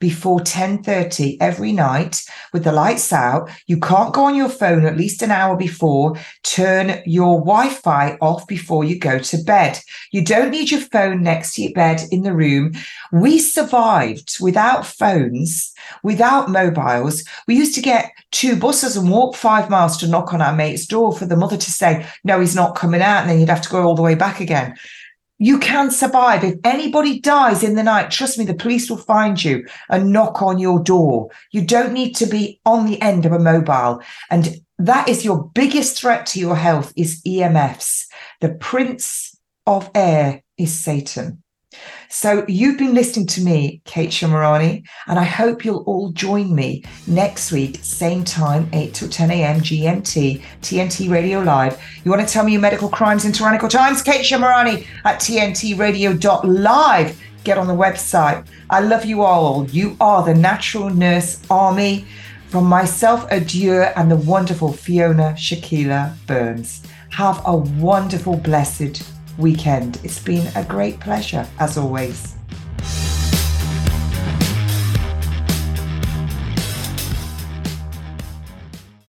before 10:30 every night with the lights out. You can't go on your phone at least an hour before. Turn your wi-fi off before you go to bed. You don't need your phone next to your bed in the room. We survived without phones without mobiles. We used to get two buses and walk 5 miles to knock on our mate's door for the mother to say no he's not coming out and then you'd have to go all the way back again You can survive. If anybody dies in the night, trust me, the police will find you and knock on your door. You don't need to be on the end of a mobile. And that is your biggest threat to your health is EMFs. The prince of air is Satan. So you've been listening to me, Kate Shemirani, and I hope you'll all join me next week, same time, 8 to 10 a.m. GMT, TNT Radio Live. You want to tell me your medical crimes in tyrannical times? Kate Shemirani at tntradio.live. Get on the website. I love you all. You are the Natural Nurse Army. From myself, adieu, and the wonderful Fiona Shakeela Burns. Have a wonderful, blessed weekend. It's been a great pleasure, as always.